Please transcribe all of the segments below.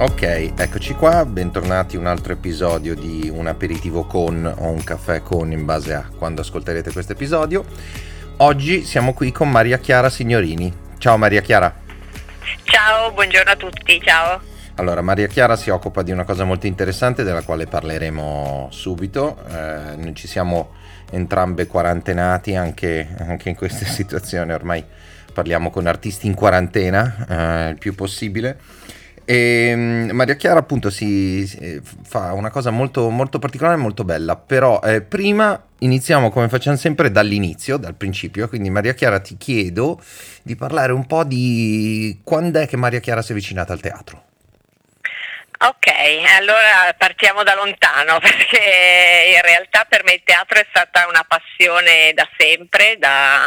Ok, eccoci qua, bentornati a un altro episodio di un aperitivo con o un caffè con in base a quando ascolterete questo episodio. Oggi siamo qui con Maria Chiara Signorini. Ciao Maria Chiara. Ciao, buongiorno a tutti, ciao. Allora, Maria Chiara si occupa di una cosa molto interessante della quale parleremo subito. Eh, noi ci siamo entrambe quarantenati anche, anche in questa situazione, ormai parliamo con artisti in quarantena eh, il più possibile e ehm, Maria Chiara appunto si, si, fa una cosa molto, molto particolare e molto bella, però eh, prima iniziamo come facciamo sempre dall'inizio, dal principio, quindi Maria Chiara ti chiedo di parlare un po' di quando è che Maria Chiara si è avvicinata al teatro. Ok, allora partiamo da lontano perché in realtà per me il teatro è stata una passione da sempre, da,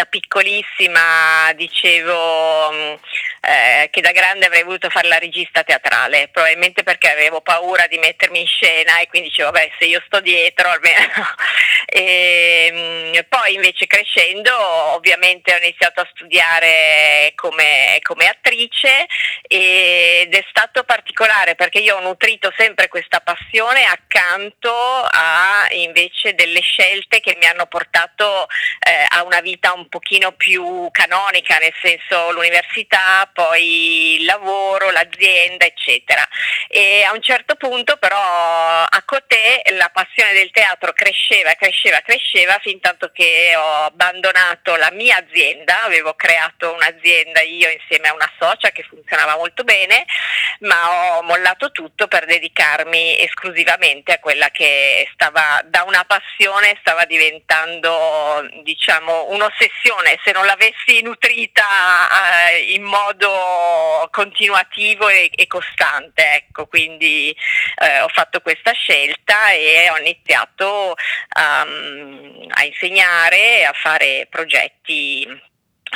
da piccolissima dicevo mm, eh, che da grande avrei voluto fare la regista teatrale, probabilmente perché avevo paura di mettermi in scena e quindi dicevo vabbè se io sto dietro almeno. e, mm, poi invece crescendo ovviamente ho iniziato a studiare come, come attrice ed è stato particolare perché io ho nutrito sempre questa passione accanto a invece delle scelte che mi hanno portato eh, a una vita un pochino più canonica, nel senso l'università, poi il lavoro, l'azienda, eccetera. E a un certo punto però a Cotè la passione del teatro cresceva, cresceva, cresceva fin tanto che ho abbandonato la mia azienda, avevo creato un'azienda io insieme a una socia che funzionava molto bene, ma ho mollato tutto per dedicarmi esclusivamente a quella che stava da una passione stava diventando diciamo un'ossessione se non l'avessi nutrita eh, in modo continuativo e, e costante ecco quindi eh, ho fatto questa scelta e ho iniziato um, a insegnare a fare progetti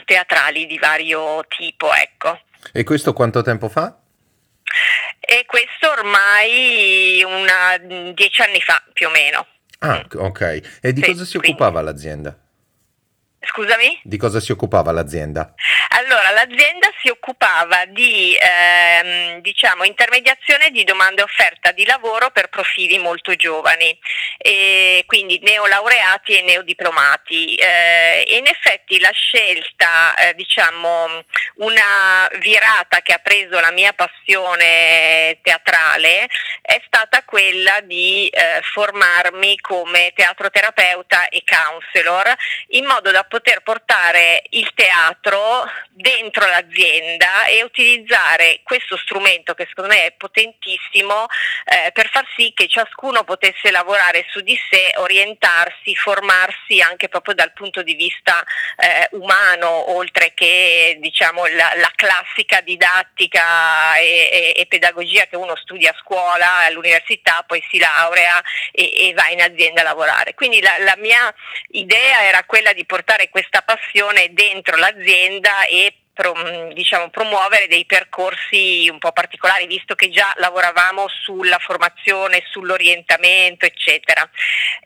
teatrali di vario tipo ecco e questo quanto tempo fa? E questo ormai una, dieci anni fa più o meno. Ah, ok. E di sì, cosa si occupava quindi... l'azienda? Scusami? Di cosa si occupava l'azienda? Allora, l'azienda si occupava di ehm, diciamo, intermediazione di domanda e offerta di lavoro per profili molto giovani, e quindi neolaureati e neodiplomati. Eh, in effetti la scelta, eh, diciamo, una virata che ha preso la mia passione teatrale è stata quella di eh, formarmi come teatroterapeuta e counselor in modo da poter portare il teatro dentro l'azienda e utilizzare questo strumento che secondo me è potentissimo eh, per far sì che ciascuno potesse lavorare su di sé, orientarsi, formarsi anche proprio dal punto di vista eh, umano, oltre che diciamo, la, la classica didattica e, e, e, pedagogia che uno studia a scuola, all'università, poi si laurea e, e va in azienda a lavorare. Quindi la, la mia idea era quella di portare portare questa passione dentro l'azienda e diciamo, promuovere dei percorsi un po' particolari, visto che già lavoravamo sulla formazione, sull'orientamento, eccetera.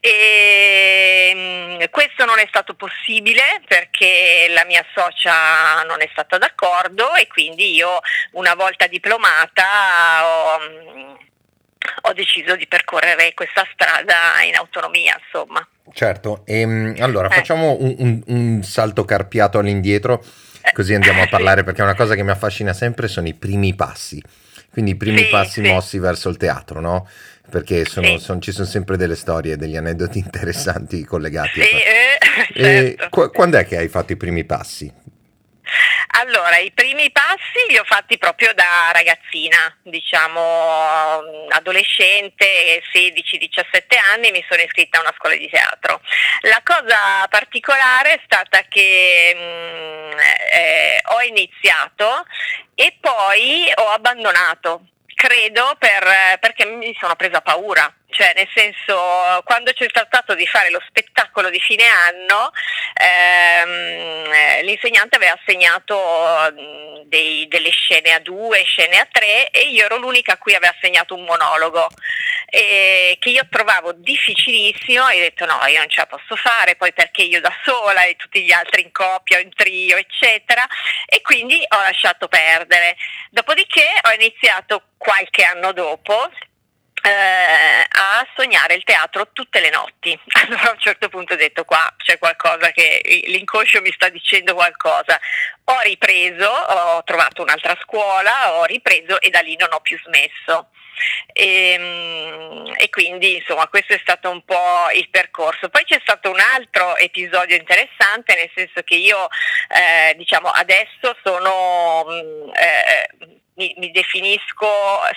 E, questo non è stato possibile perché la mia socia non è stata d'accordo e quindi io una volta diplomata ho deciso di percorrere questa strada in autonomia, insomma. Certo, e, ehm, allora eh. facciamo un, un, un, salto carpiato all'indietro, eh. così andiamo a parlare, perché una cosa che mi affascina sempre sono i primi passi, quindi i primi sì, passi sì. mossi verso il teatro, no? Perché sono, sì. son, ci sono sempre delle storie, degli aneddoti interessanti collegati. Sì, a... eh, certo. qu- quando è che hai fatto i primi passi? Allora, i primi passi li ho fatti proprio da ragazzina, diciamo adolescente, 16-17 anni, mi sono iscritta a una scuola di teatro. La cosa particolare è stata che mh, mm, eh, ho iniziato e poi ho abbandonato credo per, perché mi sono presa paura, cioè nel senso quando ci è trattato di fare lo spettacolo di fine anno ehm, l'insegnante aveva assegnato dei, delle scene a due, scene a tre e io ero l'unica a cui aveva assegnato un monologo e che io trovavo difficilissimo e ho detto no, io non ce la posso fare, poi perché io da sola e tutti gli altri in coppia in trio, eccetera, e quindi ho lasciato perdere. Dopodiché ho iniziato qualche anno dopo eh, a sognare il teatro tutte le notti. Allora a un certo punto ho detto qua c'è qualcosa che l'inconscio mi sta dicendo qualcosa. Ho ripreso, ho trovato un'altra scuola, ho ripreso e da lì non ho più smesso. E, ehm, e, quindi insomma questo è stato un po' il percorso. Poi c'è stato un altro episodio interessante, nel senso che io eh, diciamo adesso sono mm, eh, mi, mi, definisco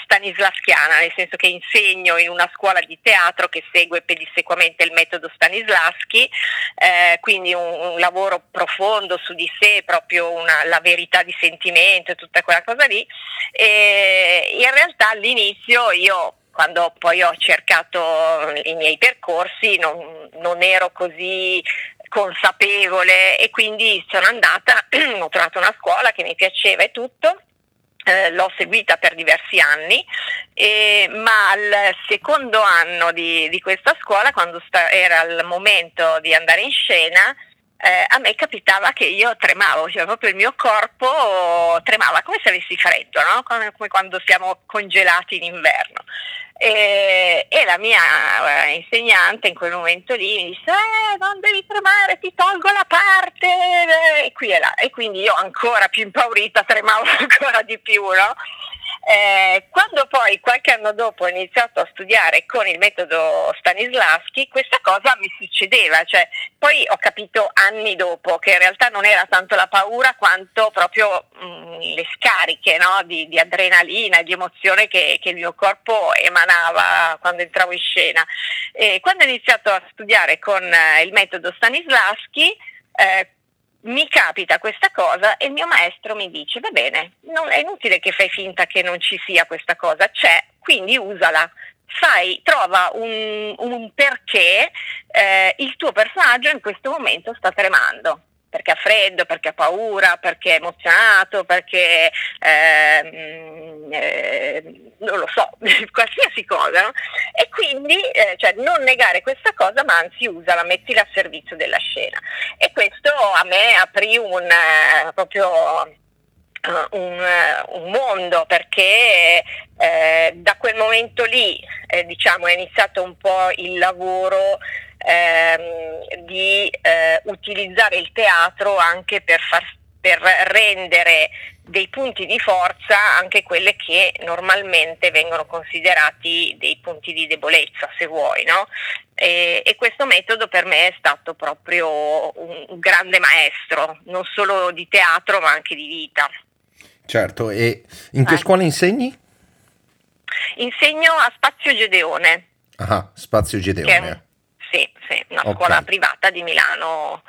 stanislaschiana, nel senso che insegno in una scuola di teatro che segue pedissequamente il metodo Stanislaschi, eh, quindi un, un, lavoro profondo su di sé, proprio una, la verità di sentimento e tutta quella cosa lì. E in realtà all'inizio io quando poi ho cercato i miei percorsi non, non ero così consapevole e quindi sono andata, ho trovato una scuola che mi piaceva e tutto eh, l'ho seguita per diversi anni, eh, ma al secondo anno di, di questa scuola, quando sta, era il momento di andare in scena, eh, a me capitava che io tremavo, cioè proprio il mio corpo tremava come se avessi freddo, no? come, come quando siamo congelati in inverno. E, e, la mia eh, insegnante in quel momento lì mi disse eh, non devi tremare, ti tolgo la parte e qui e là. E quindi io ancora più impaurita tremavo ancora di più, no? Eh, quando poi qualche anno dopo ho iniziato a studiare con il metodo Stanislavski, questa cosa mi succedeva, cioè, poi ho capito anni dopo che in realtà non era tanto la paura quanto proprio mh, mm, le scariche no? di, di, adrenalina di emozione che, che, il mio corpo emanava quando entravo in scena. E quando ho iniziato a studiare con eh, il metodo Stanislavski, eh, mi capita questa cosa e il mio maestro mi dice va bene, non è inutile che fai finta che non ci sia questa cosa, c'è, quindi usala. Fai, trova un, un perché eh, il tuo personaggio in questo momento sta tremando perché ha freddo, perché ha paura, perché è emozionato, perché eh, eh, non lo so, qualsiasi cosa. No? E quindi eh, cioè, non negare questa cosa, ma anzi usala, mettila a servizio della scena. E questo a me aprì un eh, proprio Uh, un, uh, un, mondo perché eh, da quel momento lì eh, diciamo, è iniziato un po' il lavoro ehm, di eh, utilizzare il teatro anche per, far, per rendere dei punti di forza anche quelle che normalmente vengono considerati dei punti di debolezza, se vuoi, no? e, e, questo metodo per me è stato proprio un, un grande maestro, non solo di teatro ma anche di vita. Certo, e in che eh. scuola insegni? Insegno a Spazio Gedeone. Ah, Spazio Gedeone. Sì, sì, una okay. scuola privata di Milano.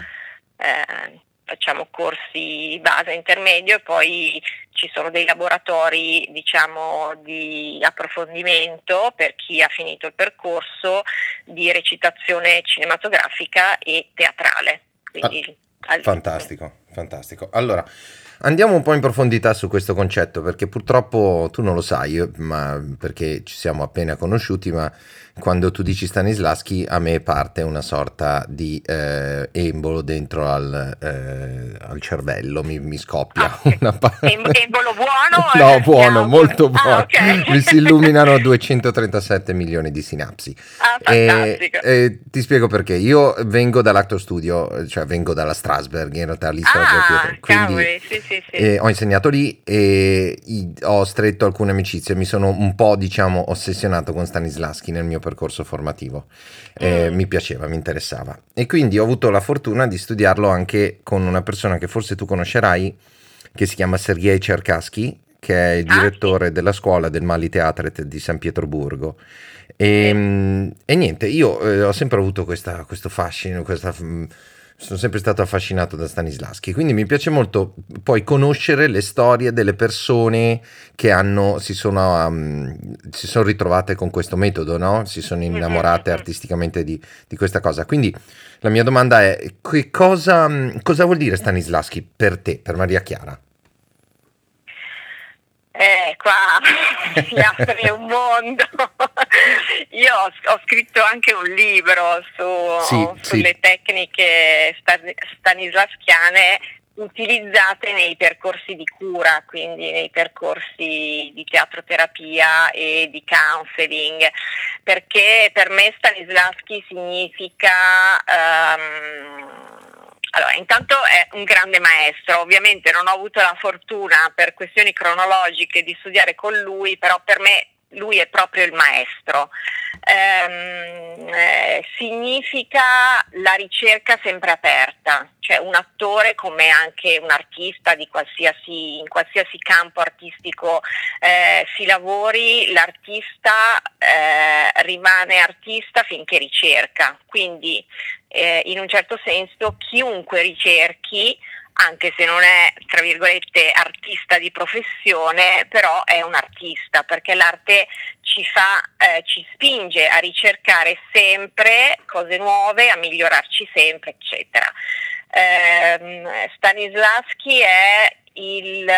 Eh, facciamo corsi base intermedio e poi ci sono dei laboratori diciamo, di approfondimento per chi ha finito il percorso di recitazione cinematografica e teatrale. Quindi, ah, fantastico, fantastico. Allora, Andiamo un po' in profondità su questo concetto perché purtroppo tu non lo sai, ma perché ci siamo appena conosciuti, ma quando tu dici Stanislaschi a me parte una sorta di eh, embolo dentro al, eh, al cervello, mi, mi scoppia ah, una pa- embolo buono? no, buono, molto ah, buono. Ah, okay. mi si illuminano 237 milioni di sinapsi. Ah, e, e, ti spiego perché. Io vengo dall'Actor Studio, cioè vengo dalla Strasberg, in realtà lì ah, quindi sì, sì, sì. ho insegnato lì e ho stretto alcune amicizie, mi sono un po' diciamo ossessionato con Stanislaschi nel mio percorso formativo. Eh, mm. Mi piaceva, mi interessava. E quindi ho avuto la fortuna di studiarlo anche con una persona che forse tu conoscerai, che si chiama Sergei Cerkasky, che è il ah, direttore della scuola del Mali Teatret di San Pietroburgo. E, sì. e niente, io eh, ho sempre avuto questa, questo fascino, questa mm, sono sempre stato affascinato da Stanislaschi, quindi mi piace molto poi conoscere le storie delle persone che hanno, si, sono, um, si sono ritrovate con questo metodo, no? si sono innamorate artisticamente di, di, questa cosa. Quindi la mia domanda è, che cosa, cosa vuol dire Stanislaschi per te, per Maria Chiara? Eh, qua si apre un mondo. ho, ho, scritto anche un libro su, sì, sulle sì. tecniche stanislaschiane utilizzate nei percorsi di cura, quindi nei percorsi di teatroterapia e di counseling, perché per me Stanislavski significa um, allora, intanto è un grande maestro, ovviamente non ho avuto la fortuna per questioni cronologiche di studiare con lui, però per me lui è proprio il maestro. Ehm, eh, significa la ricerca sempre aperta, cioè un attore come anche un artista qualsiasi, in qualsiasi campo artistico eh, si lavori, l'artista eh, rimane artista finché ricerca, quindi eh, in un certo senso chiunque ricerchi anche se non è, tra virgolette, artista di professione, però è un artista, perché l'arte ci, fa, eh, ci spinge a ricercare sempre cose nuove, a migliorarci sempre, eccetera. Eh, Stanislavski è il,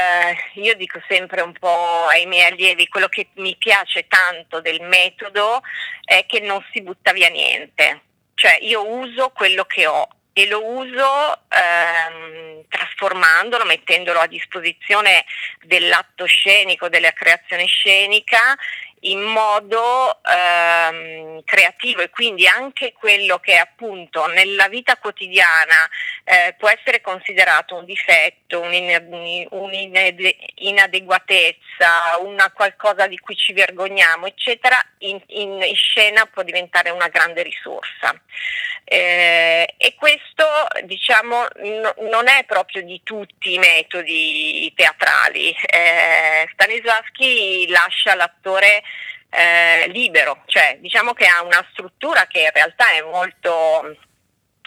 io dico sempre un po' ai miei allievi, quello che mi piace tanto del metodo è che non si butta via niente, cioè io uso quello che ho e lo uso ehm, trasformandolo, mettendolo a disposizione dell'atto scenico, della creazione scenica in modo ehm, creativo e quindi anche quello che appunto nella vita quotidiana eh, può essere considerato un difetto, un'inadeguatezza, una qualcosa di cui ci vergogniamo, eccetera, in, in, scena può diventare una grande risorsa. Eh, e questo diciamo no, non è proprio di tutti i metodi teatrali. Eh, Stanislavski lascia l'attore eh, libero, cioè diciamo che ha una struttura che in realtà è molto,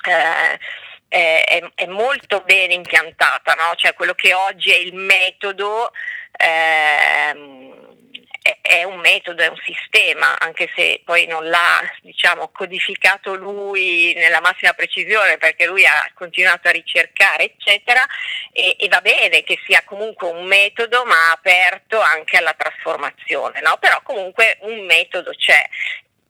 eh, è, è, molto bene impiantata, no? cioè quello che oggi è il metodo ehm, è un metodo, è un sistema, anche se poi non l'ha diciamo, codificato lui nella massima precisione perché lui ha continuato a ricercare, eccetera, e, e va bene che sia comunque un metodo ma aperto anche alla trasformazione, no? però comunque un metodo c'è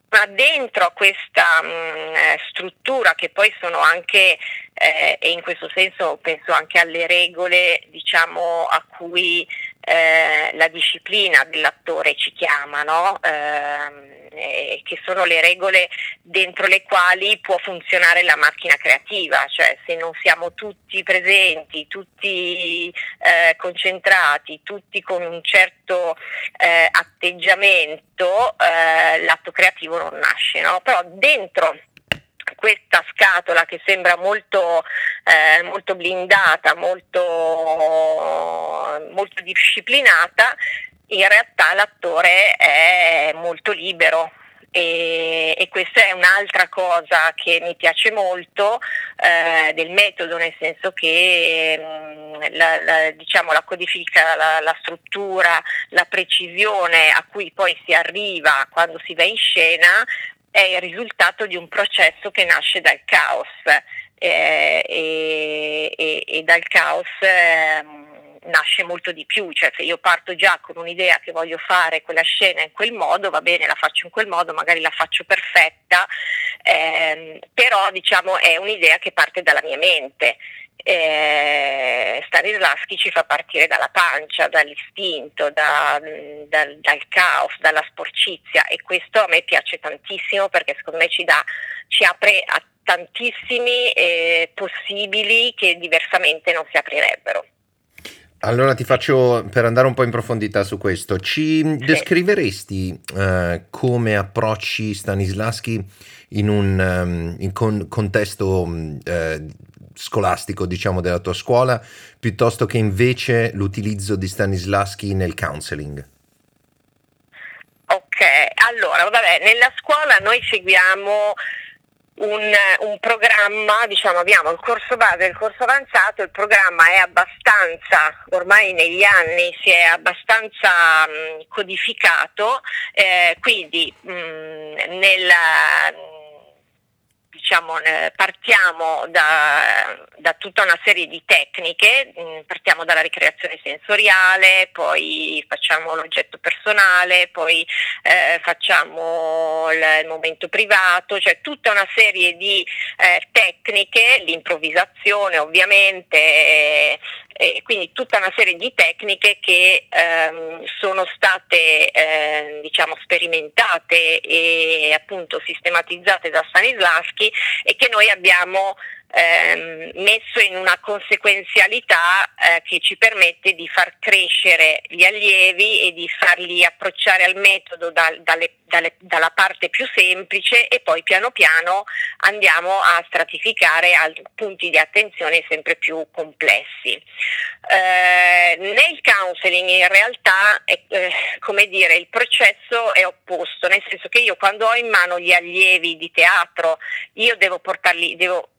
ma dentro questa mh, mm, struttura che poi sono anche, eh, e in questo senso penso anche alle regole diciamo, a cui eh, la disciplina dell'attore ci chiama, no? eh, che sono le regole dentro le quali può funzionare la macchina creativa, cioè se non siamo tutti presenti, tutti eh, concentrati, tutti con un certo eh, atteggiamento, eh, l'atto creativo non nasce, no? però dentro questa scatola che sembra molto, eh, molto blindata, molto, molto disciplinata, in realtà l'attore è molto libero, e, e, questa è un'altra cosa che mi piace molto eh, del metodo, nel senso che mh, mm, la, la, diciamo, la codifica, la, la, struttura, la precisione a cui poi si arriva quando si va in scena è il risultato di un processo che nasce dal caos. Eh, e, e, e, dal caos eh, nasce molto di più, cioè se io parto già con un'idea che voglio fare quella scena in quel modo, va bene, la faccio in quel modo, magari la faccio perfetta, ehm, però diciamo è un'idea che parte dalla mia mente eh, Stanislavski ci fa partire dalla pancia, dall'istinto, da, dal, dal, caos, dalla sporcizia e questo a me piace tantissimo perché secondo me ci, dà, ci apre a tantissimi eh, possibili che diversamente non si aprirebbero. Allora ti faccio, per andare un po' in profondità su questo, ci sì. descriveresti eh, come approcci Stanislavski in un um, in con, contesto um, eh, scolastico, diciamo, della tua scuola, piuttosto che invece l'utilizzo di Stanislavski nel counseling? Ok, allora, vabbè, nella scuola noi seguiamo un, un, programma, diciamo abbiamo il corso base e il corso avanzato, il programma è abbastanza, ormai negli anni si è abbastanza mh, codificato, eh, quindi mh, nella diciamo, eh, partiamo da, da, tutta una serie di tecniche, mm, partiamo dalla ricreazione sensoriale, poi facciamo l'oggetto personale, poi eh, facciamo il, il, momento privato, cioè tutta una serie di eh, tecniche, l'improvvisazione ovviamente, eh, quindi tutta una serie di tecniche che ehm, sono state eh, diciamo, sperimentate e appunto sistematizzate da Stanislavski e che noi abbiamo ehm, messo in una conseguenzialità eh, che ci permette di far crescere gli allievi e di farli approcciare al metodo da, dalle, dalle, dalla parte più semplice e poi piano piano andiamo a stratificare a punti di attenzione sempre più complessi. Eh, nel counseling in realtà eh, come dire, il processo è opposto, nel senso che io quando ho in mano gli allievi di teatro io devo portarli, devo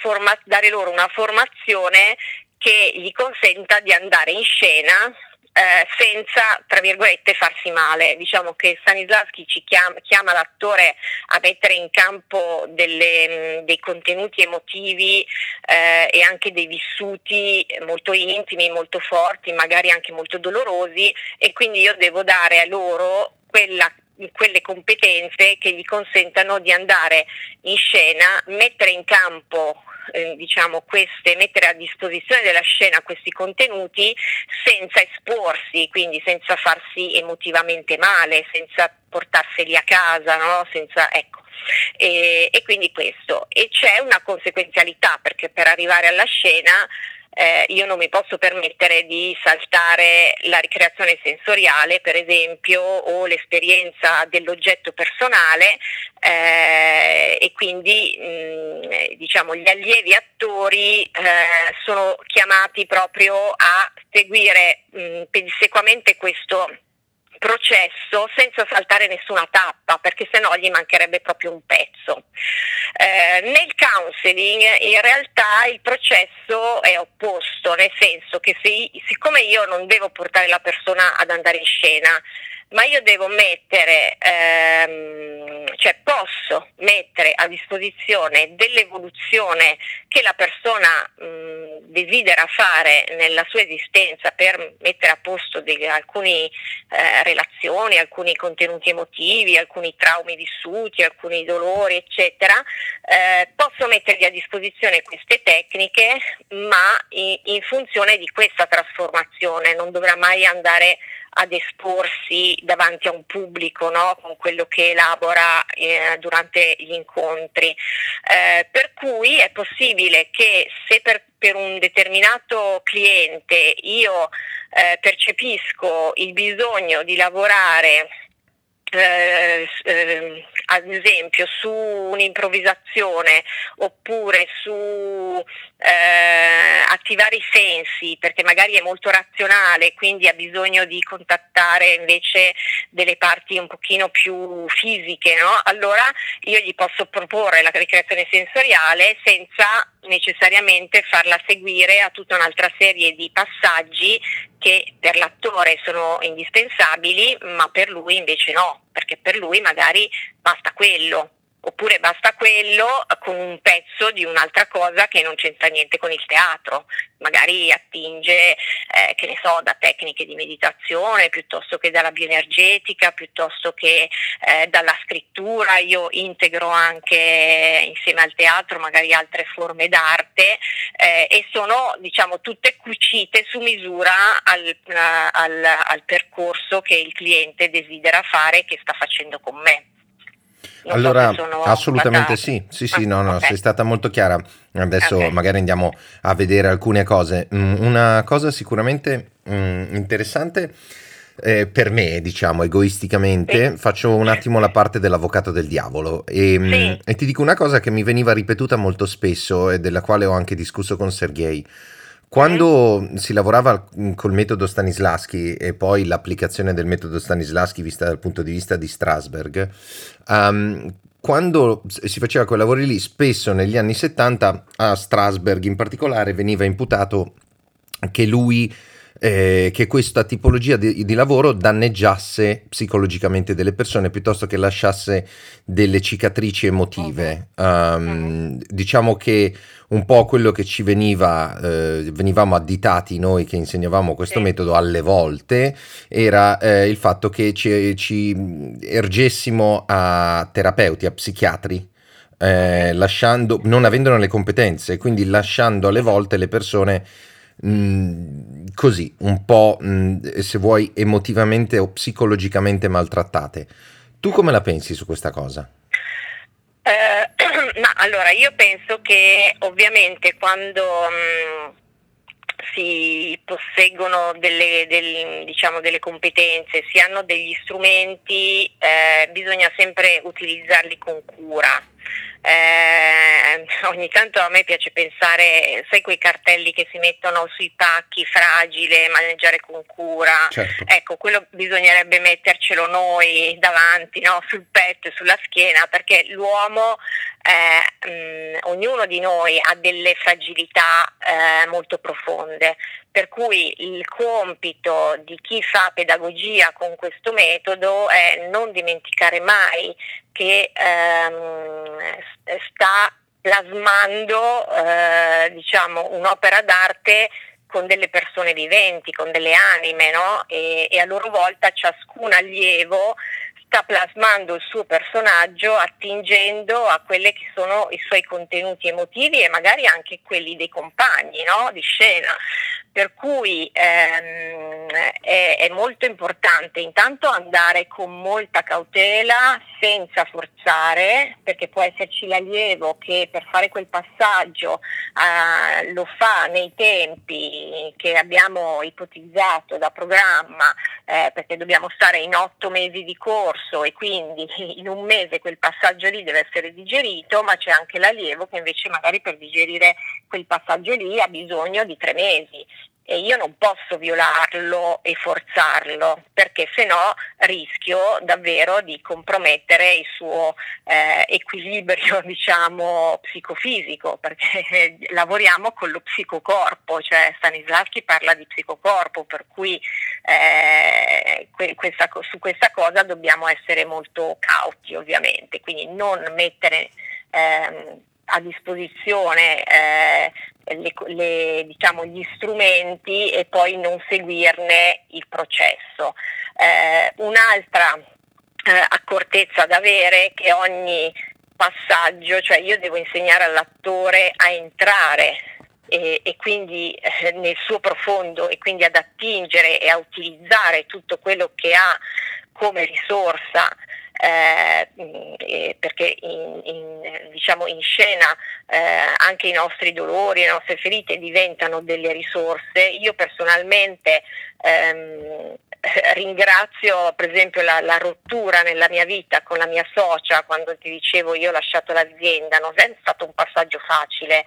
forma- dare loro una formazione che gli consenta di andare in scena eh, senza, tra virgolette, farsi male. Diciamo che Stanislavski ci chiama, chiama l'attore a mettere in campo delle, dei contenuti emotivi eh, e anche dei vissuti molto intimi, molto forti, magari anche molto dolorosi e quindi io devo dare a loro quella quelle competenze che gli consentano di andare in scena, mettere in campo eh, diciamo queste, mettere a disposizione della scena questi contenuti senza esporsi, quindi senza farsi emotivamente male, senza portarseli a casa, no? senza, ecco. e, e quindi questo. E c'è una conseguenzialità perché per arrivare alla scena eh, io non mi posso permettere di saltare la ricreazione sensoriale, per esempio, o l'esperienza dell'oggetto personale eh, e quindi mh, diciamo, gli allievi attori eh, sono chiamati proprio a seguire mh, pedissequamente questo processo senza saltare nessuna tappa perché sennò gli mancherebbe proprio un pezzo. Eh, nel counseling in realtà il processo è opposto, nel senso che se, siccome io non devo portare la persona ad andare in scena, ma io devo mettere, ehm, mettere a disposizione dell'evoluzione che la persona mh, desidera fare nella sua esistenza per mettere a posto alcune eh, relazioni, alcuni contenuti emotivi, alcuni traumi vissuti, alcuni dolori, eccetera, eh, posso mettergli a disposizione queste tecniche, ma in, in funzione di questa trasformazione, non dovrà mai andare ad esporsi davanti a un pubblico no? con quello che elabora eh, durante gli incontri. Eh, per cui è possibile che se per, per un determinato cliente io eh, percepisco il bisogno di lavorare eh, eh, ad esempio su un'improvvisazione oppure su eh, attivare i sensi perché magari è molto razionale quindi ha bisogno di contattare invece delle parti un pochino più fisiche no? allora io gli posso proporre la ricreazione sensoriale senza necessariamente farla seguire a tutta un'altra serie di passaggi che per l'attore sono indispensabili, ma per lui invece no, perché per lui magari basta quello oppure basta quello con un pezzo di un'altra cosa che non c'entra niente con il teatro, magari attinge, eh, che ne so, da tecniche di meditazione piuttosto che dalla bioenergetica, piuttosto che eh, dalla scrittura, io integro anche insieme al teatro magari altre forme d'arte eh, e sono diciamo tutte cucite su misura al, al, al percorso che il cliente desidera fare e che sta facendo con me. Allora, so assolutamente sì, sì, sì, no, no, okay. sei stata molto chiara. Adesso okay. magari andiamo a vedere alcune cose. Mm, una cosa sicuramente mm, interessante eh, per me, diciamo, egoisticamente, sì. faccio un attimo la parte dell'avvocato del diavolo e, mm, sì. e ti dico una cosa che mi veniva ripetuta molto spesso e della quale ho anche discusso con Sergei. Quando mm. si lavorava col metodo Stanislaschi e poi l'applicazione del metodo Stanislaschi vista dal punto di vista di Strasberg, um, quando si faceva quei lavori lì, spesso negli anni 70 a Strasberg in particolare veniva imputato che lui eh, che questa tipologia di, di, lavoro danneggiasse psicologicamente delle persone piuttosto che lasciasse delle cicatrici emotive. Um, diciamo che un po' quello che ci veniva, eh, venivamo additati noi che insegnavamo questo sì. metodo alle volte, era eh, il fatto che ci, ci ergessimo a terapeuti, a psichiatri. Eh, lasciando, non avendone le competenze, quindi lasciando alle volte le persone mm, così, un po' mh, mm, se vuoi emotivamente o psicologicamente maltrattate. Tu come la pensi su questa cosa? Eh, ma allora io penso che ovviamente quando mh, mm, si posseggono delle, del, diciamo, delle, competenze, si hanno degli strumenti, eh, bisogna sempre utilizzarli con cura eh, ogni tanto a me piace pensare, sai quei cartelli che si mettono sui pacchi, fragile, maneggiare con cura, certo. ecco, quello bisognerebbe mettercelo noi davanti, no? sul petto e sulla schiena, perché l'uomo, eh, mh, ognuno di noi ha delle fragilità eh, molto profonde, per cui il compito di chi fa pedagogia con questo metodo è non dimenticare mai che ehm, sta plasmando eh, diciamo, un'opera d'arte con delle persone viventi, con delle anime, no? e, e, a loro volta ciascun allievo sta plasmando il suo personaggio attingendo a quelli che sono i suoi contenuti emotivi e magari anche quelli dei compagni no? di scena. Per cui ehm, è, è, molto importante intanto andare con molta cautela, senza forzare, perché può esserci l'allievo che per fare quel passaggio eh, lo fa nei tempi che abbiamo ipotizzato da programma, eh, perché dobbiamo stare in otto mesi di corso e quindi in un mese quel passaggio lì deve essere digerito, ma c'è anche l'allievo che invece magari per digerire quel passaggio lì ha bisogno di tre mesi e io non posso violarlo e forzarlo perché se no rischio davvero di compromettere il suo eh, equilibrio diciamo psicofisico perché lavoriamo con lo psicocorpo, cioè Stanislavski parla di psicocorpo per cui eh, questa, su questa cosa dobbiamo essere molto cauti ovviamente, quindi non mettere ehm, a disposizione eh, le, le, diciamo, gli strumenti e poi non seguirne il processo. Eh, un'altra eh, accortezza da avere è che ogni passaggio, cioè io devo insegnare all'attore a entrare e, e, quindi eh, nel suo profondo e quindi ad attingere e a utilizzare tutto quello che ha come risorsa eh, perché in, in, diciamo in scena eh, anche i nostri dolori, le nostre ferite diventano delle risorse. Io personalmente ehm, ringrazio per esempio la, la, rottura nella mia vita con la mia socia quando ti dicevo io ho lasciato l'azienda, non è stato un passaggio facile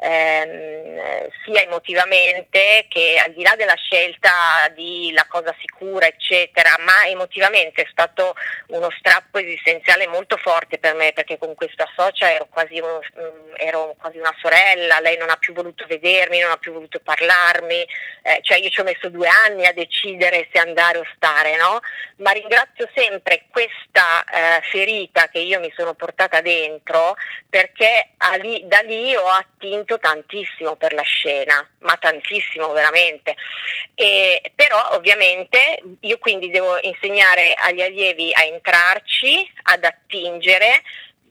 ehm, sia emotivamente che al di là della scelta di la cosa sicura eccetera, ma emotivamente è stato uno strappo esistenziale molto forte per me perché con questa socia ero quasi, uno, mm, ero quasi una sorella, lei non ha più voluto vedermi, non ha più voluto parlarmi, eh, cioè io ci ho messo due anni a decidere se andare o stare, no? ma ringrazio sempre questa eh, ferita che io mi sono portata dentro perché lì, da lì ho attinto spinto tantissimo per la scena, ma tantissimo veramente. E, però ovviamente io quindi devo insegnare agli allievi a entrarci, ad attingere,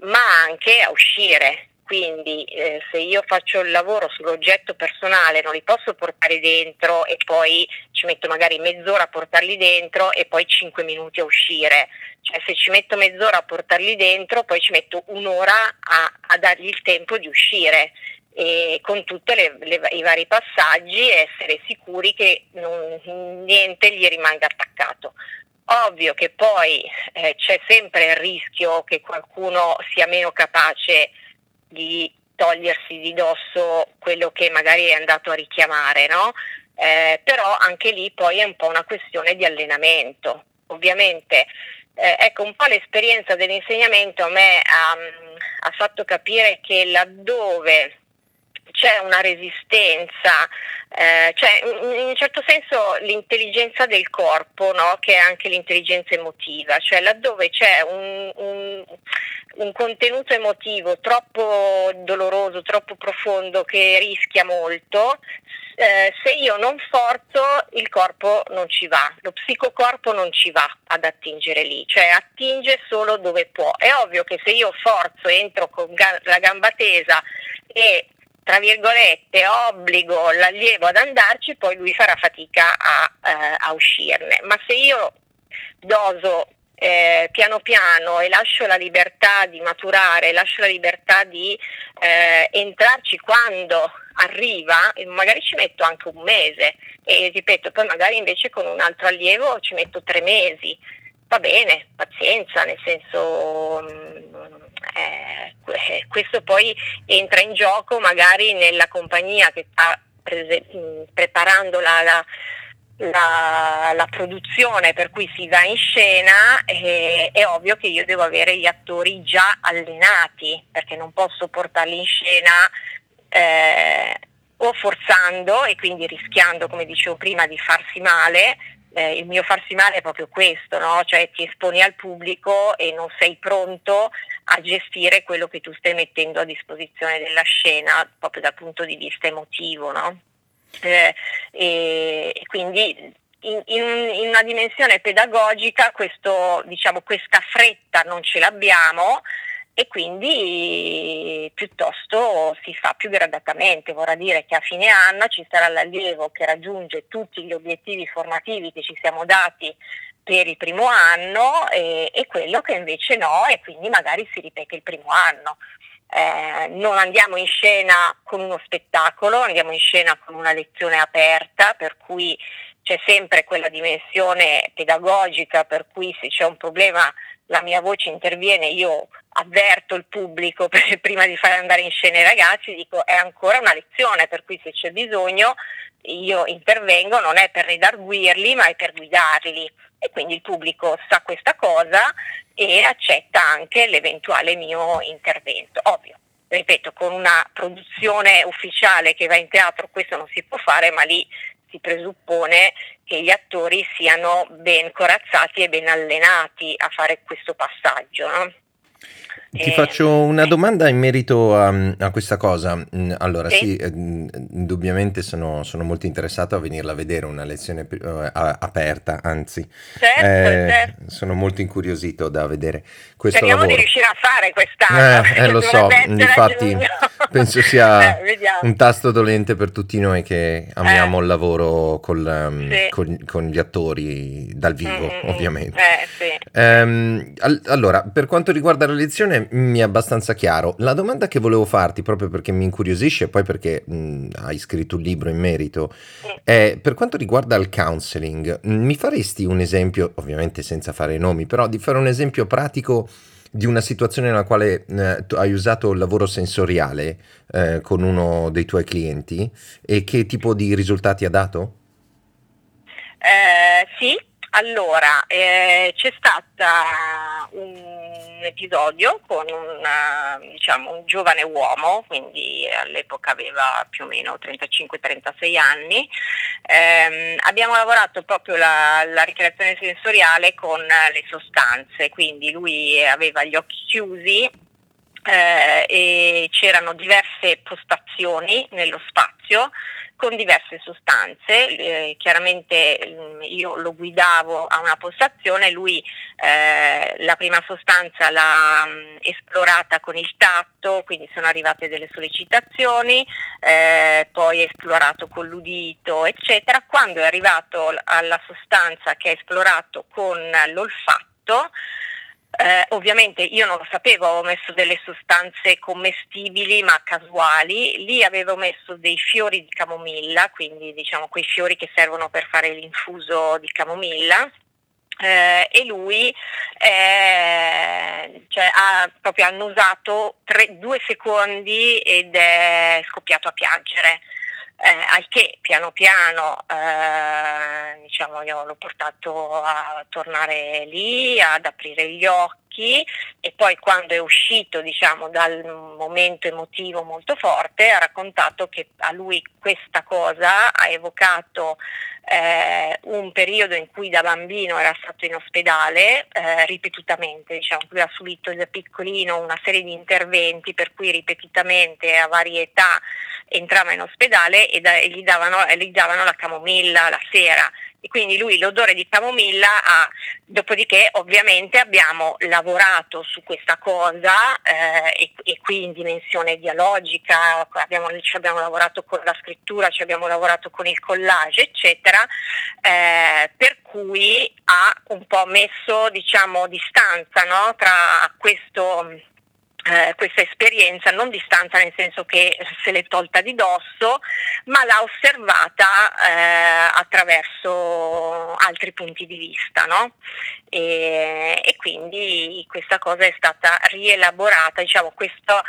ma anche a uscire. Quindi eh, se io faccio il lavoro sull'oggetto personale non li posso portare dentro e poi ci metto magari mezz'ora a portarli dentro e poi cinque minuti a uscire. Cioè se ci metto mezz'ora a portarli dentro poi ci metto un'ora a, a dargli il tempo di uscire e con tutti i vari passaggi essere sicuri che non, niente gli rimanga attaccato. Ovvio che poi eh, c'è sempre il rischio che qualcuno sia meno capace di togliersi di dosso quello che magari è andato a richiamare, no? eh, però anche lì poi è un po' una questione di allenamento. Ovviamente eh, ecco un po' l'esperienza dell'insegnamento a me ha, ha fatto capire che laddove c'è una resistenza, eh, cioè in un certo senso l'intelligenza del corpo, no? che è anche l'intelligenza emotiva, cioè laddove c'è un, un, un, contenuto emotivo troppo doloroso, troppo profondo che rischia molto, eh, se io non forzo il corpo non ci va, lo psicocorpo non ci va ad attingere lì, cioè attinge solo dove può. È ovvio che se io forzo, entro con ga- la gamba tesa e tra virgolette obbligo l'allievo ad andarci, poi lui farà fatica a, eh, a uscirne. Ma se io doso eh, piano piano e lascio la libertà di maturare, lascio la libertà di eh, entrarci quando arriva, magari ci metto anche un mese e ripeto, poi magari invece con un altro allievo ci metto tre mesi. Va bene, pazienza, nel senso mm, eh, questo poi entra in gioco magari nella compagnia che sta prese- mm, preparando la, la la, la, produzione per cui si va in scena, eh, è ovvio che io devo avere gli attori già allenati, perché non posso portarli in scena eh, o forzando e quindi rischiando, come dicevo prima, di farsi male. Eh, il mio farsi male è proprio questo, no? cioè ti esponi al pubblico e non sei pronto a gestire quello che tu stai mettendo a disposizione della scena proprio dal punto di vista emotivo. No? Eh, e, quindi in, in, in, una dimensione pedagogica questo, diciamo, questa fretta non ce l'abbiamo e quindi piuttosto si fa più gradatamente, vorrà dire che a fine anno ci sarà l'allievo che raggiunge tutti gli obiettivi formativi che ci siamo dati per il primo anno e, e quello che invece no e quindi magari si ripete il primo anno. Eh, non andiamo in scena con uno spettacolo, andiamo in scena con una lezione aperta, per cui c'è sempre quella dimensione pedagogica, per cui se c'è un problema la mia voce interviene, io avverto il pubblico prima di far andare in scena i ragazzi, dico è ancora una lezione, per cui se c'è bisogno io intervengo, non è per redarguirli, ma è per guidarli. E quindi il pubblico sa questa cosa e accetta anche l'eventuale mio intervento. Ovvio, ripeto, con una produzione ufficiale che va in teatro questo non si può fare, ma lì si presuppone che gli attori siano ben corazzati e ben allenati a fare questo passaggio. No? Ti eh, faccio una domanda in merito a, a questa cosa. Mm, allora, sì, sì eh, indubbiamente sono, sono, molto interessato a venirla a vedere, una lezione aperta, anzi. Certo, eh, certo. Sono molto incuriosito da vedere questo Speriamo lavoro. di riuscire a fare quest'anno. Eh, eh lo so, infatti penso sia eh, un tasto dolente per tutti noi che amiamo il lavoro col, um, sì. con, con, gli attori dal vivo, mm-hmm. ovviamente. Sì. Um, all- allora, per quanto riguarda la lezione, mi è abbastanza chiaro. La domanda che volevo farti, proprio perché mi incuriosisce e poi perché mh, hai scritto un libro in merito, è per quanto riguarda il counseling, mi faresti un esempio, ovviamente senza fare nomi, però di fare un esempio pratico di una situazione nella quale eh, hai usato il lavoro sensoriale eh, con uno dei tuoi clienti e che tipo di risultati ha dato? Eh, sì, allora, eh, c'è stata un episodio con una, diciamo, un giovane uomo, quindi all'epoca aveva più o meno 35-36 anni. Eh, abbiamo lavorato proprio la, la ricreazione sensoriale con le sostanze, quindi lui aveva gli occhi chiusi eh, e c'erano diverse postazioni nello spazio con diverse sostanze, eh, chiaramente mm, io lo guidavo a una postazione, lui eh, la prima sostanza l'ha mh, mm, esplorata con il tatto, quindi sono arrivate delle sollecitazioni, eh, poi esplorato con l'udito, eccetera. Quando è arrivato alla sostanza che ha esplorato con l'olfatto, eh, ovviamente io non lo sapevo, avevo messo delle sostanze commestibili ma casuali, lì avevo messo dei fiori di camomilla, quindi diciamo quei fiori che servono per fare l'infuso di camomilla. Eh, e lui eh, cioè, ha proprio annusato tre, due secondi ed è scoppiato a piangere eh, al che piano piano eh, diciamo, io l'ho portato a tornare lì, ad aprire gli occhi e poi quando è uscito diciamo, dal momento emotivo molto forte ha raccontato che a lui questa cosa ha evocato eh, un periodo in cui da bambino era stato in ospedale eh, ripetutamente, diciamo, lui ha subito da piccolino una serie di interventi per cui ripetutamente a varie età entrava in ospedale e, da, e gli, davano, gli davano la camomilla la sera. E quindi lui l'odore di camomilla ha, dopodiché ovviamente abbiamo lavorato su questa cosa eh, e, e, qui in dimensione dialogica, abbiamo, ci abbiamo lavorato con la scrittura, ci abbiamo lavorato con il collage eccetera, eh, per cui ha un po' messo diciamo distanza no, tra questo eh, questa esperienza, non distanza nel senso che se l'è tolta di dosso, ma l'ha osservata eh, attraverso altri punti di vista. No? E, e, quindi questa cosa è stata rielaborata, diciamo, questo,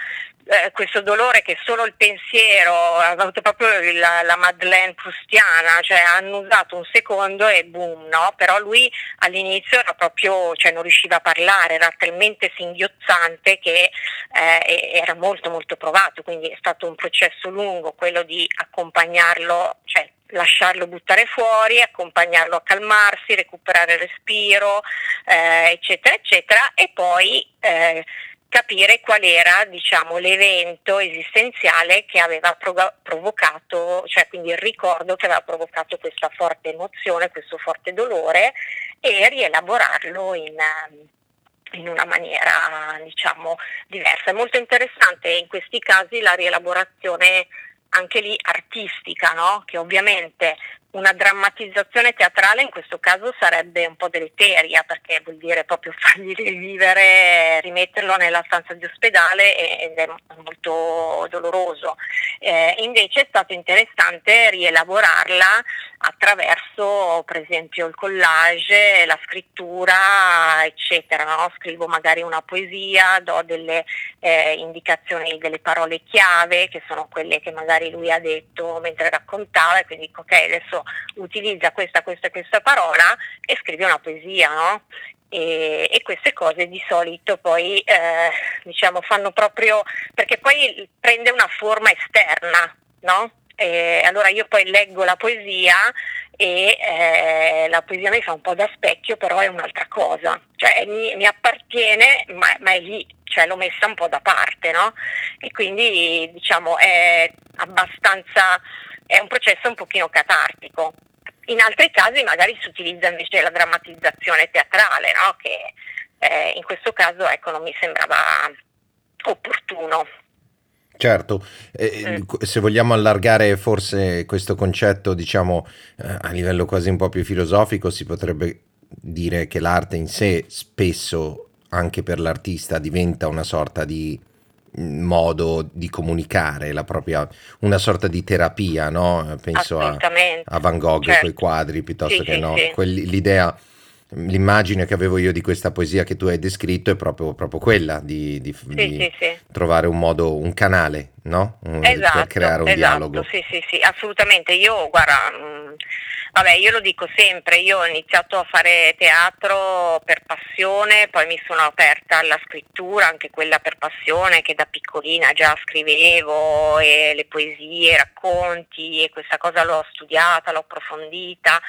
eh, questo dolore che solo il pensiero, ha avuto proprio la, la Madeleine prustiana, cioè hanno usato un secondo e boom, no? Però lui all'inizio era proprio, cioè non riusciva a parlare, era talmente singhiozzante che eh, era molto molto provato, quindi è stato un processo lungo quello di accompagnarlo, cioè lasciarlo buttare fuori, accompagnarlo a calmarsi, recuperare il respiro, eh, eccetera, eccetera, e poi eh, capire qual era diciamo, l'evento esistenziale che aveva provocato, cioè quindi il ricordo che aveva provocato questa forte emozione, questo forte dolore e rielaborarlo in, in una maniera diciamo, diversa. È molto interessante in questi casi la rielaborazione anche lì artistica, no? che ovviamente una drammatizzazione teatrale in questo caso sarebbe un po' deleteria perché vuol dire proprio fargli rivivere, rimetterlo nella stanza di ospedale ed è molto doloroso. Eh, invece è stato interessante rielaborarla attraverso per esempio il collage, la scrittura, eccetera. No? Scrivo magari una poesia, do delle eh, indicazioni, delle parole chiave che sono quelle che magari lui ha detto mentre raccontava e quindi dico ok adesso utilizza questa, questa questa parola e scrive una poesia, no? E, e, queste cose di solito poi eh, diciamo fanno proprio perché poi prende una forma esterna, no? E allora io poi leggo la poesia e eh, la poesia mi fa un po' da specchio, però è un'altra cosa, cioè mi, mi appartiene ma, ma, è lì, cioè l'ho messa un po' da parte, no? E quindi diciamo è abbastanza è un processo un pochino catartico. In altri casi magari si utilizza invece la drammatizzazione teatrale, no? che eh, in questo caso ecco, non mi sembrava opportuno. Certo, eh, mm. se vogliamo allargare forse questo concetto, diciamo, eh, a livello quasi un po' più filosofico, si potrebbe dire che l'arte in sé spesso, anche per l'artista, diventa una sorta di modo di comunicare, la propria, una sorta di terapia, no? Penso a, a, Van Gogh certo. quei quadri piuttosto sì, che sì, no, sì. Quelli, l'idea, l'immagine che avevo io di questa poesia che tu hai descritto è proprio, proprio quella di, di, di trovare un modo, un canale, no? Un, esatto, per creare un esatto, dialogo. Sì, sì, sì, assolutamente. Io, guarda, mh, Vabbè, io lo dico sempre, io ho iniziato a fare teatro per passione, poi mi sono aperta alla scrittura, anche quella per passione, che da piccolina già scrivevo, le poesie, i racconti, e questa cosa l'ho studiata, l'ho approfondita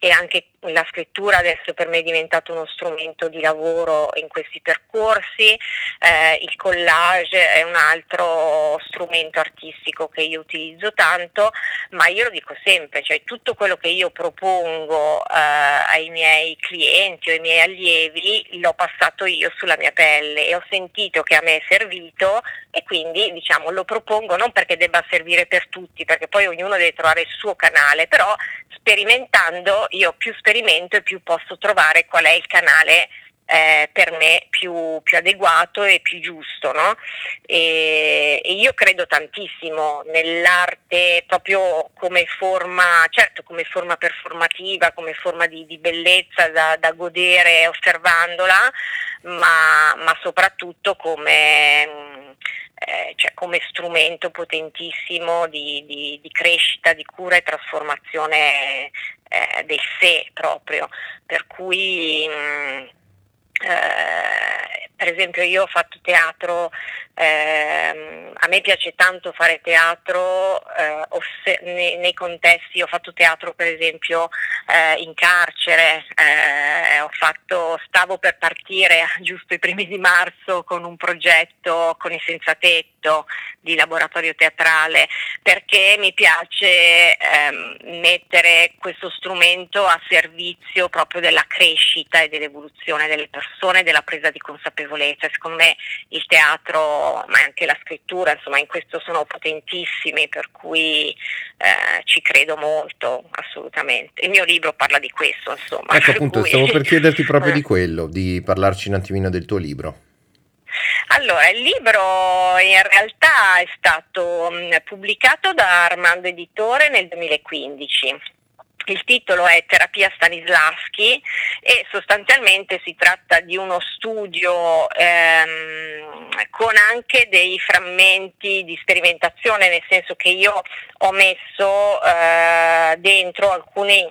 e anche la scrittura adesso per me è diventato uno strumento di lavoro in questi percorsi, eh, il collage è un altro strumento artistico che io utilizzo tanto, ma io lo dico sempre, cioè tutto quello che io propongo eh, ai miei clienti o ai miei allievi l'ho passato io sulla mia pelle e ho sentito che a me è servito e quindi diciamo lo propongo non perché debba servire per tutti, perché poi ognuno deve trovare il suo canale, però sperimentando io più sperimento e più posso trovare qual è il canale eh, per me più, più, adeguato e più giusto. No? E, e, io credo tantissimo nell'arte proprio come forma, certo come forma performativa, come forma di, di bellezza da, da, godere osservandola, ma, ma soprattutto come eh, cioè come strumento potentissimo di, di, di, crescita, di cura e trasformazione eh, del sé proprio. Per cui mh, mm, eh, per esempio io ho fatto teatro, eh, a me piace tanto fare teatro eh, osse- nei, nei, contesti, ho fatto teatro per esempio eh, in carcere, eh, fatto, stavo per partire giusto i primi di marzo con un progetto con i senza tetto di laboratorio teatrale perché mi piace ehm, mettere questo strumento a servizio proprio della crescita e dell'evoluzione delle persone, della presa di consapevolezza. Secondo me il teatro, ma anche la scrittura, insomma, in questo sono potentissimi, per cui eh, ci credo molto, assolutamente. Il mio libro parla di questo, insomma. Ecco appunto, cui... stavo per chiederti proprio di quello, di parlarci un attimino del tuo libro. Allora, il libro in realtà è stato mh, pubblicato da Armando Editore nel 2015 il titolo è Terapia Stanislavski e sostanzialmente si tratta di uno studio ehm, con anche dei frammenti di sperimentazione, nel senso che io ho messo eh, dentro alcuni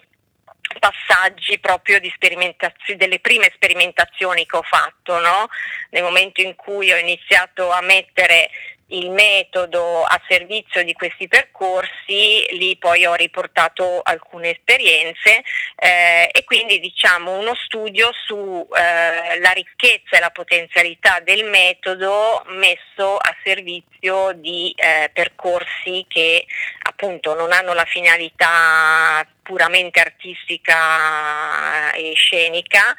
passaggi proprio di sperimentazioni, delle prime sperimentazioni che ho fatto, no? nel momento in cui ho iniziato a mettere il metodo a servizio di questi percorsi, lì poi ho riportato alcune esperienze eh, e quindi diciamo uno studio sulla eh, ricchezza e la potenzialità del metodo messo a servizio di eh, percorsi che appunto non hanno la finalità puramente artistica e scenica,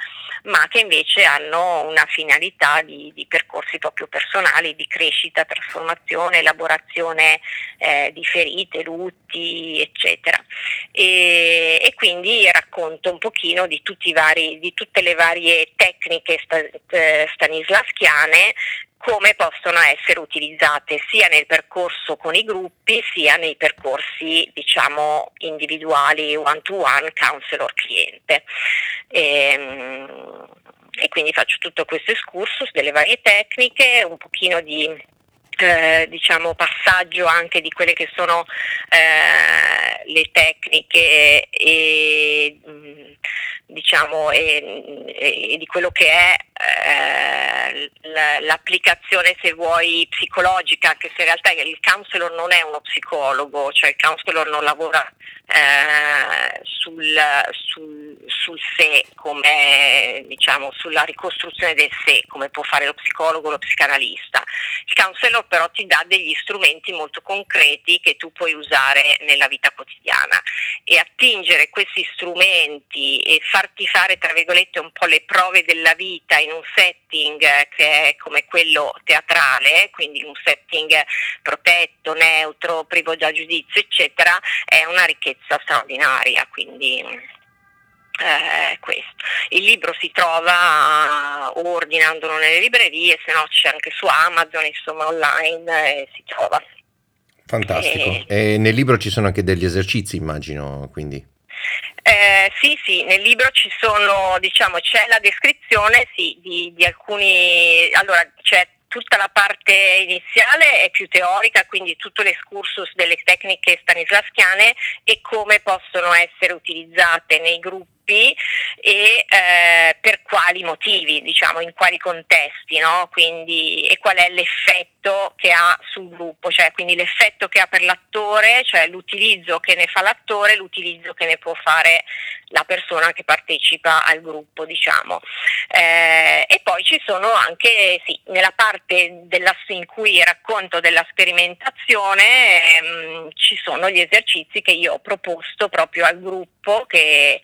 ma che invece hanno una finalità di, di percorsi proprio personali, di crescita, trasformazione, elaborazione eh, di ferite, lutti, eccetera. E, e, quindi racconto un pochino di, vari, di tutte le varie tecniche eh, stanislavskiane come possono essere utilizzate sia nel percorso con i gruppi sia nei percorsi diciamo individuali one to one counselor cliente. E, ehm, e quindi faccio tutto questo excursus delle varie tecniche, un pochino di eh, diciamo, passaggio anche di quelle che sono eh, le tecniche e, mm, diciamo, e, e, di quello che è eh, l'applicazione se vuoi psicologica, anche se in realtà il counselor non è uno psicologo, cioè il counselor non lavora eh, sul, sul, sul, sé come diciamo sulla ricostruzione del sé come può fare lo psicologo lo psicanalista. Il counselor però ti dà degli strumenti molto concreti che tu puoi usare nella vita quotidiana e attingere questi strumenti e farti fare tra virgolette un po' le prove della vita in un setting che è come quello teatrale, quindi un setting protetto, neutro, privo da giudizio, eccetera, è una ricchezza straordinaria. Quindi eh, questo. Il libro si trova uh, ordinandolo nelle librerie, se no c'è anche su Amazon, insomma online eh, si trova. Fantastico. E... e... nel libro ci sono anche degli esercizi, immagino, quindi. Eh, sì, sì, nel libro ci sono, diciamo, c'è la descrizione sì, di, di alcuni, allora c'è tutta la parte iniziale è più teorica, quindi tutto l'escursus delle tecniche stanislavskiane e come possono essere utilizzate nei gruppi gruppi e eh, per quali motivi, diciamo, in quali contesti, no? quindi, e qual è l'effetto che ha sul gruppo, cioè quindi l'effetto che ha per l'attore, cioè l'utilizzo che ne fa l'attore, l'utilizzo che ne può fare la persona che partecipa al gruppo, diciamo. Eh, e poi ci sono anche, sì, nella parte della, in cui racconto della sperimentazione, ehm, ci sono gli esercizi che io ho proposto proprio al gruppo che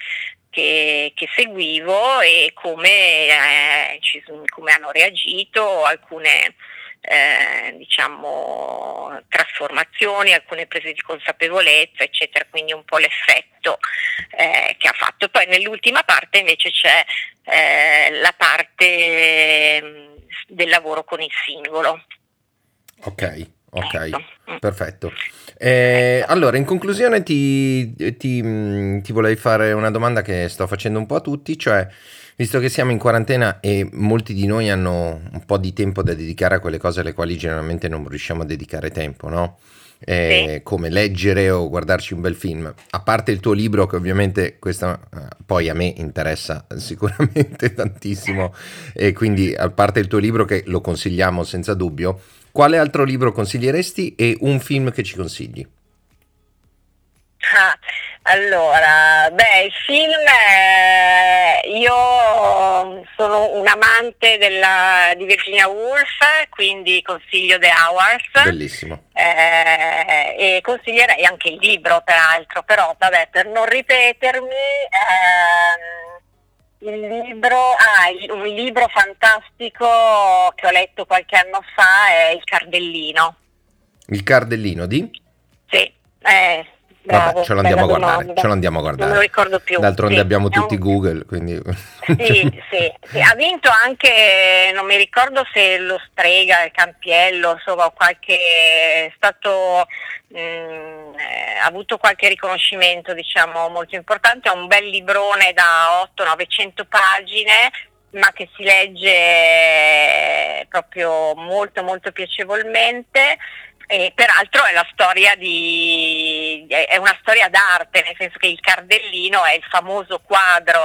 che, che seguivo e come, eh, ci, come, hanno reagito alcune eh, diciamo, trasformazioni, alcune prese di consapevolezza, eccetera, quindi un po' l'effetto eh, che ha fatto. Poi nell'ultima parte invece c'è eh, la parte mm, del lavoro con il singolo. Ok, ok, ecco. Perfetto. Eh, allora, in conclusione ti, ti, mm, ti volevo fare una domanda che sto facendo un po' a tutti, cioè, visto che siamo in quarantena e molti di noi hanno un po' di tempo da dedicare a quelle cose alle quali generalmente non riusciamo a dedicare tempo, no? eh, sì. come leggere o guardarci un bel film. A parte il tuo libro, che ovviamente questa eh, poi a me interessa sicuramente tantissimo, e quindi a parte il tuo libro che lo consigliamo senza dubbio, quale altro libro consiglieresti e un film che ci consigli? Ah, allora, beh, il film, eh, io sono un amante della, di Virginia Woolf, quindi consiglio The Hours. Bellissimo. Eh, e consiglierei anche il libro, peraltro, però vabbè, per non ripetermi, ehm, il libro, ah, un libro fantastico che ho letto qualche anno fa è Il Cardellino. Il Cardellino di? Sì, eh, Bravo, Vabbè, ce lo andiamo a guardare, ce lo andiamo a guardare. Non lo ricordo più. D'altronde sì, abbiamo tutti un... Google, quindi... Sì, sì, sì, ha vinto anche, non mi ricordo se lo Strega, il Campiello, insomma, qualche, è stato, mh, mm, eh, ha avuto qualche riconoscimento, diciamo, molto importante, è un bel librone da 800-900 pagine, ma che si legge proprio molto molto piacevolmente e peraltro è di è una storia d'arte, nel senso che il cardellino è il famoso quadro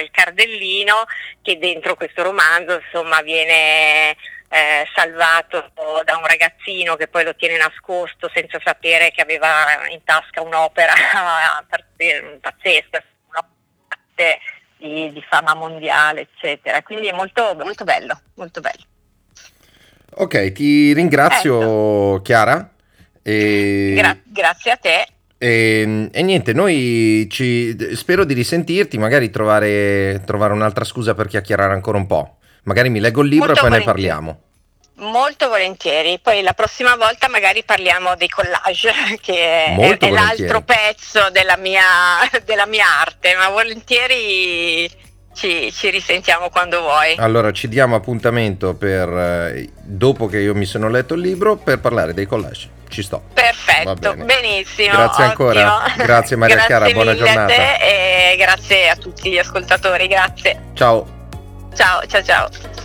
Il cardellino che dentro questo romanzo insomma viene eh, salvato da un ragazzino che poi lo tiene nascosto senza sapere che aveva in tasca un'opera pazzesca, un'opera di, di fama mondiale, eccetera. Quindi è molto, molto bello, molto bello. Ok, ti ringrazio ecco. Chiara. E... Gra- grazie a te. E, e, niente, noi ci, spero di risentirti, magari trovare, trovare, un'altra scusa per chiacchierare ancora un po'. Magari mi leggo il libro Molto e poi ne parliamo. Molto volentieri, poi la prossima volta magari parliamo dei collage, che è, è l'altro pezzo della mia, della mia arte, ma volentieri ci, ci, risentiamo quando vuoi. Allora ci diamo appuntamento per eh, dopo che io mi sono letto il libro per parlare dei collage. Ci sto. Perfetto, benissimo. Grazie ancora. Grazie Maria grazie Chiara, buona giornata. A te e grazie a tutti gli ascoltatori, grazie. Ciao. Ciao, ciao, ciao.